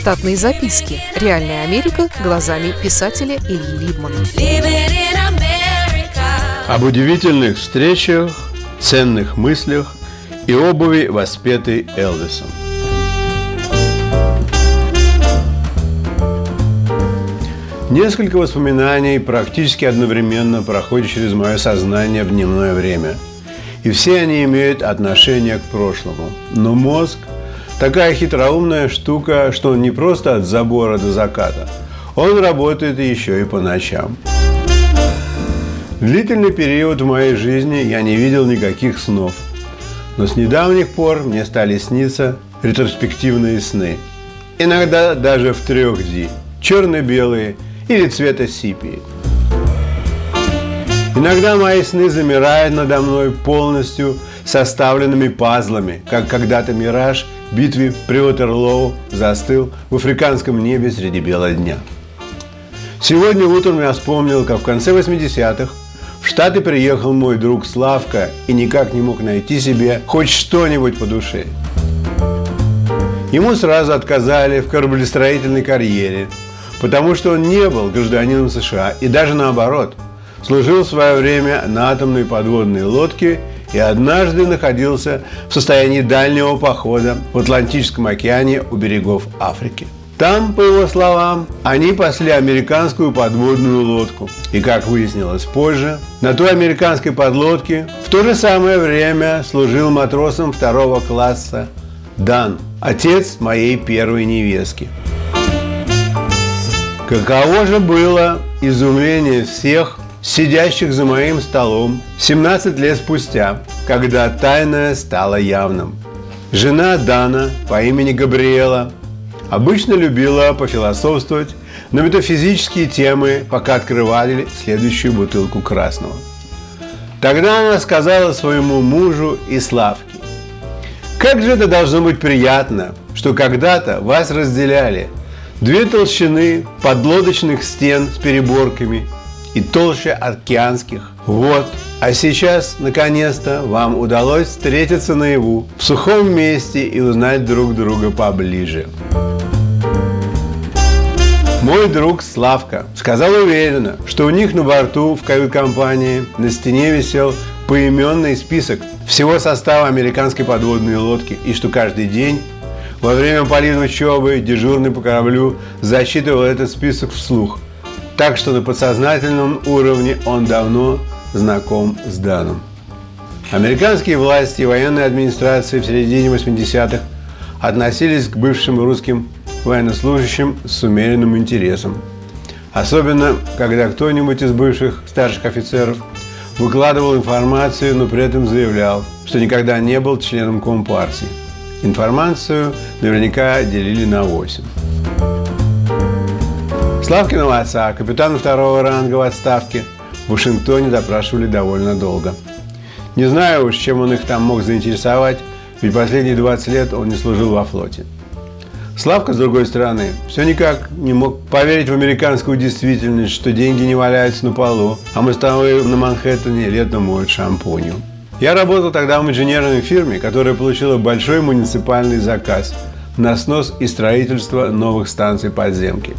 Штатные записки. Реальная Америка глазами писателя Ильи Либмана. Об удивительных встречах, ценных мыслях и обуви, воспетой Элвисом. Несколько воспоминаний практически одновременно проходят через мое сознание в дневное время. И все они имеют отношение к прошлому. Но мозг – такая хитроумная штука, что он не просто от забора до заката. Он работает еще и по ночам. Длительный период в моей жизни я не видел никаких снов. Но с недавних пор мне стали сниться ретроспективные сны. Иногда даже в 3D. Черно-белые – или цвета сипии. Иногда мои сны замирают надо мной полностью составленными пазлами, как когда-то мираж в битве при Ватерлоу застыл в африканском небе среди бела дня. Сегодня утром я вспомнил, как в конце 80-х в Штаты приехал мой друг Славка и никак не мог найти себе хоть что-нибудь по душе. Ему сразу отказали в кораблестроительной карьере – потому что он не был гражданином США и даже наоборот, служил в свое время на атомной подводной лодке и однажды находился в состоянии дальнего похода в Атлантическом океане у берегов Африки. Там, по его словам, они пасли американскую подводную лодку. И, как выяснилось позже, на той американской подлодке в то же самое время служил матросом второго класса Дан, отец моей первой невестки. Каково же было изумление всех, сидящих за моим столом 17 лет спустя, когда тайное стало явным. Жена Дана по имени Габриэла обычно любила пофилософствовать на метафизические темы, пока открывали следующую бутылку красного. Тогда она сказала своему мужу и Славке, «Как же это должно быть приятно, что когда-то вас разделяли – Две толщины подлодочных стен с переборками и толще океанских. Вот. А сейчас, наконец-то, вам удалось встретиться наяву, в сухом месте и узнать друг друга поближе. Мой друг Славка сказал уверенно, что у них на борту в кают-компании на стене висел поименный список всего состава американской подводной лодки и что каждый день во время учебы дежурный по кораблю засчитывал этот список вслух, так что на подсознательном уровне он давно знаком с Даном. Американские власти и военная администрация в середине 80-х относились к бывшим русским военнослужащим с умеренным интересом. Особенно, когда кто-нибудь из бывших старших офицеров выкладывал информацию, но при этом заявлял, что никогда не был членом Компартии. Информацию наверняка делили на 8. Славкиного отца, капитана второго ранга в отставке, в Вашингтоне допрашивали довольно долго. Не знаю уж, чем он их там мог заинтересовать, ведь последние 20 лет он не служил во флоте. Славка, с другой стороны, все никак не мог поверить в американскую действительность, что деньги не валяются на полу, а мостовые на Манхэттене летом моют шампунью. Я работал тогда в инженерной фирме, которая получила большой муниципальный заказ на снос и строительство новых станций подземки.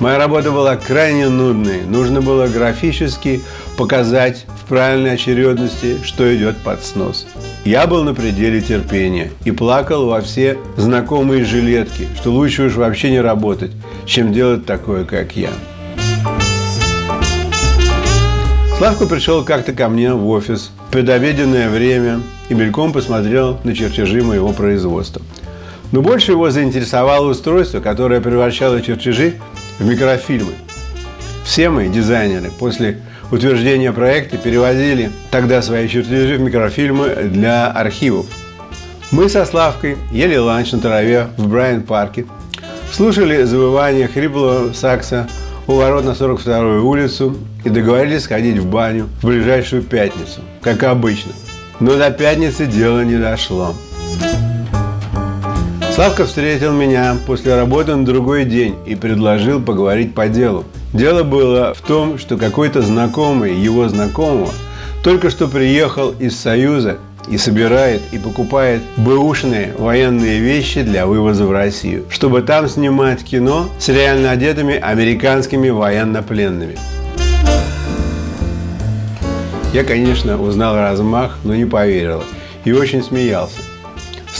Моя работа была крайне нудной. Нужно было графически показать в правильной очередности, что идет под снос. Я был на пределе терпения и плакал во все знакомые жилетки, что лучше уж вообще не работать, чем делать такое, как я. Славка пришел как-то ко мне в офис в предобеденное время и мельком посмотрел на чертежи моего производства. Но больше его заинтересовало устройство, которое превращало чертежи в микрофильмы. Все мы, дизайнеры, после утверждения проекта переводили тогда свои чертежи в микрофильмы для архивов. Мы со Славкой ели ланч на траве в Брайан-парке, слушали завывание хриплого сакса у ворот на 42-ю улицу и договорились сходить в баню в ближайшую пятницу, как обычно. Но до пятницы дело не дошло. Славка встретил меня после работы на другой день и предложил поговорить по делу. Дело было в том, что какой-то знакомый его знакомого только что приехал из Союза и собирает и покупает бэушные военные вещи для вывоза в Россию, чтобы там снимать кино с реально одетыми американскими военнопленными. Я, конечно, узнал размах, но не поверил и очень смеялся.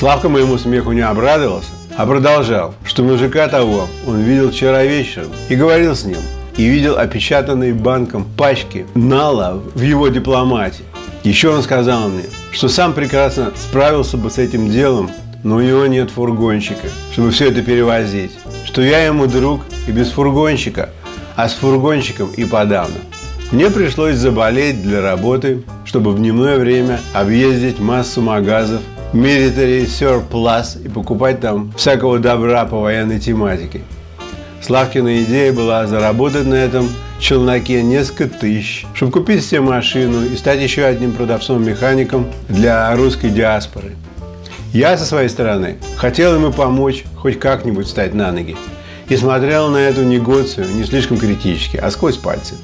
Славка моему смеху не обрадовался, а продолжал, что мужика того он видел вчера вечером и говорил с ним, и видел опечатанные банком пачки нала в его дипломате. Еще он сказал мне, что сам прекрасно справился бы с этим делом, но у него нет фургончика, чтобы все это перевозить. Что я ему друг и без фургончика, а с фургончиком и подавно. Мне пришлось заболеть для работы, чтобы в дневное время объездить массу магазов Military Surplus и покупать там всякого добра по военной тематике. Славкина идея была заработать на этом челноке несколько тысяч, чтобы купить себе машину и стать еще одним продавцом-механиком для русской диаспоры. Я со своей стороны хотел ему помочь хоть как-нибудь встать на ноги и смотрел на эту негоцию не слишком критически, а сквозь пальцы.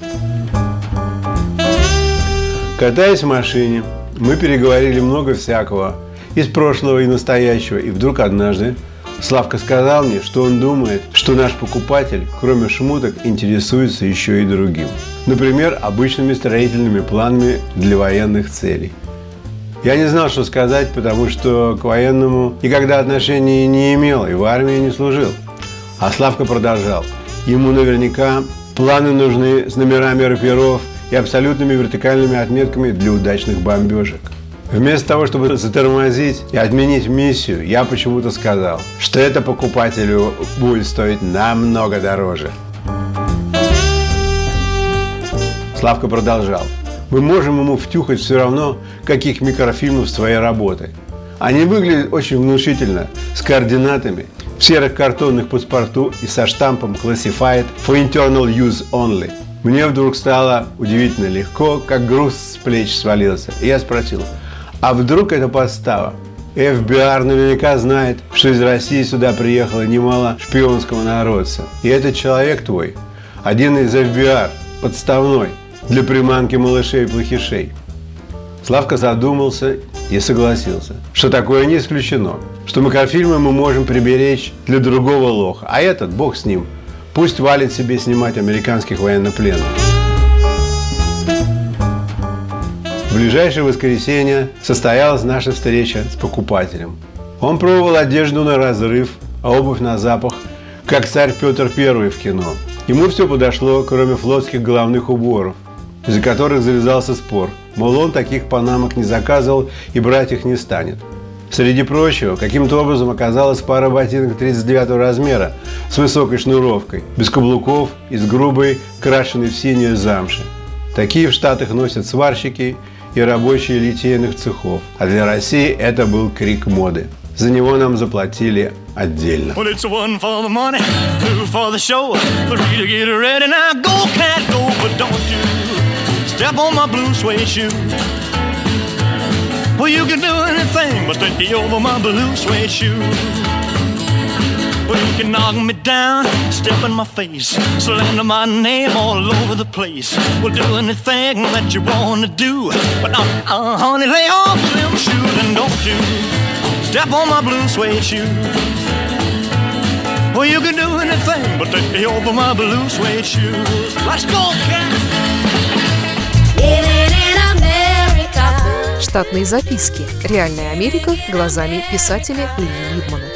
Катаясь в машине, мы переговорили много всякого из прошлого и настоящего, и вдруг однажды Славка сказал мне, что он думает, что наш покупатель, кроме шмуток, интересуется еще и другим. Например, обычными строительными планами для военных целей. Я не знал, что сказать, потому что к военному никогда отношения не имел и в армии не служил. А Славка продолжал. Ему наверняка планы нужны с номерами раперов и абсолютными вертикальными отметками для удачных бомбежек. Вместо того, чтобы затормозить и отменить миссию, я почему-то сказал, что это покупателю будет стоить намного дороже. Славка продолжал. Мы можем ему втюхать все равно, каких микрофильмов своей работы. Они выглядят очень внушительно, с координатами, в серых картонных паспорту и со штампом Classified for Internal Use Only – мне вдруг стало удивительно легко, как груз с плеч свалился. И я спросил, а вдруг это подстава? ФБР наверняка знает, что из России сюда приехало немало шпионского народца. И этот человек твой, один из ФБР, подставной, для приманки малышей-плохишей. Славка задумался и согласился, что такое не исключено, что макрофильмы мы можем приберечь для другого лоха, а этот, бог с ним, Пусть валит себе снимать американских военнопленных. В ближайшее воскресенье состоялась наша встреча с покупателем. Он пробовал одежду на разрыв, а обувь на запах, как царь Петр I в кино. Ему все подошло, кроме флотских головных уборов, из-за которых завязался спор. Мол, он таких панамок не заказывал и брать их не станет. Среди прочего, каким-то образом оказалась пара ботинок 39 размера с высокой шнуровкой, без каблуков и с грубой, крашенной в синюю замши. Такие в Штатах носят сварщики и рабочие литейных цехов, а для России это был крик моды. За него нам заплатили отдельно. Well, you can do anything but take over my blue suede shoe. Well, you can knock me down, step in my face, slander my name all over the place. We'll do anything that you wanna do, but uh, uh, honey, lay off them shoes and don't you step on my blue suede shoe. Well, you can do anything but take over my blue suede shoes. Let's go, cat. Штатные записки. Реальная Америка глазами писателя Ильи Либмана.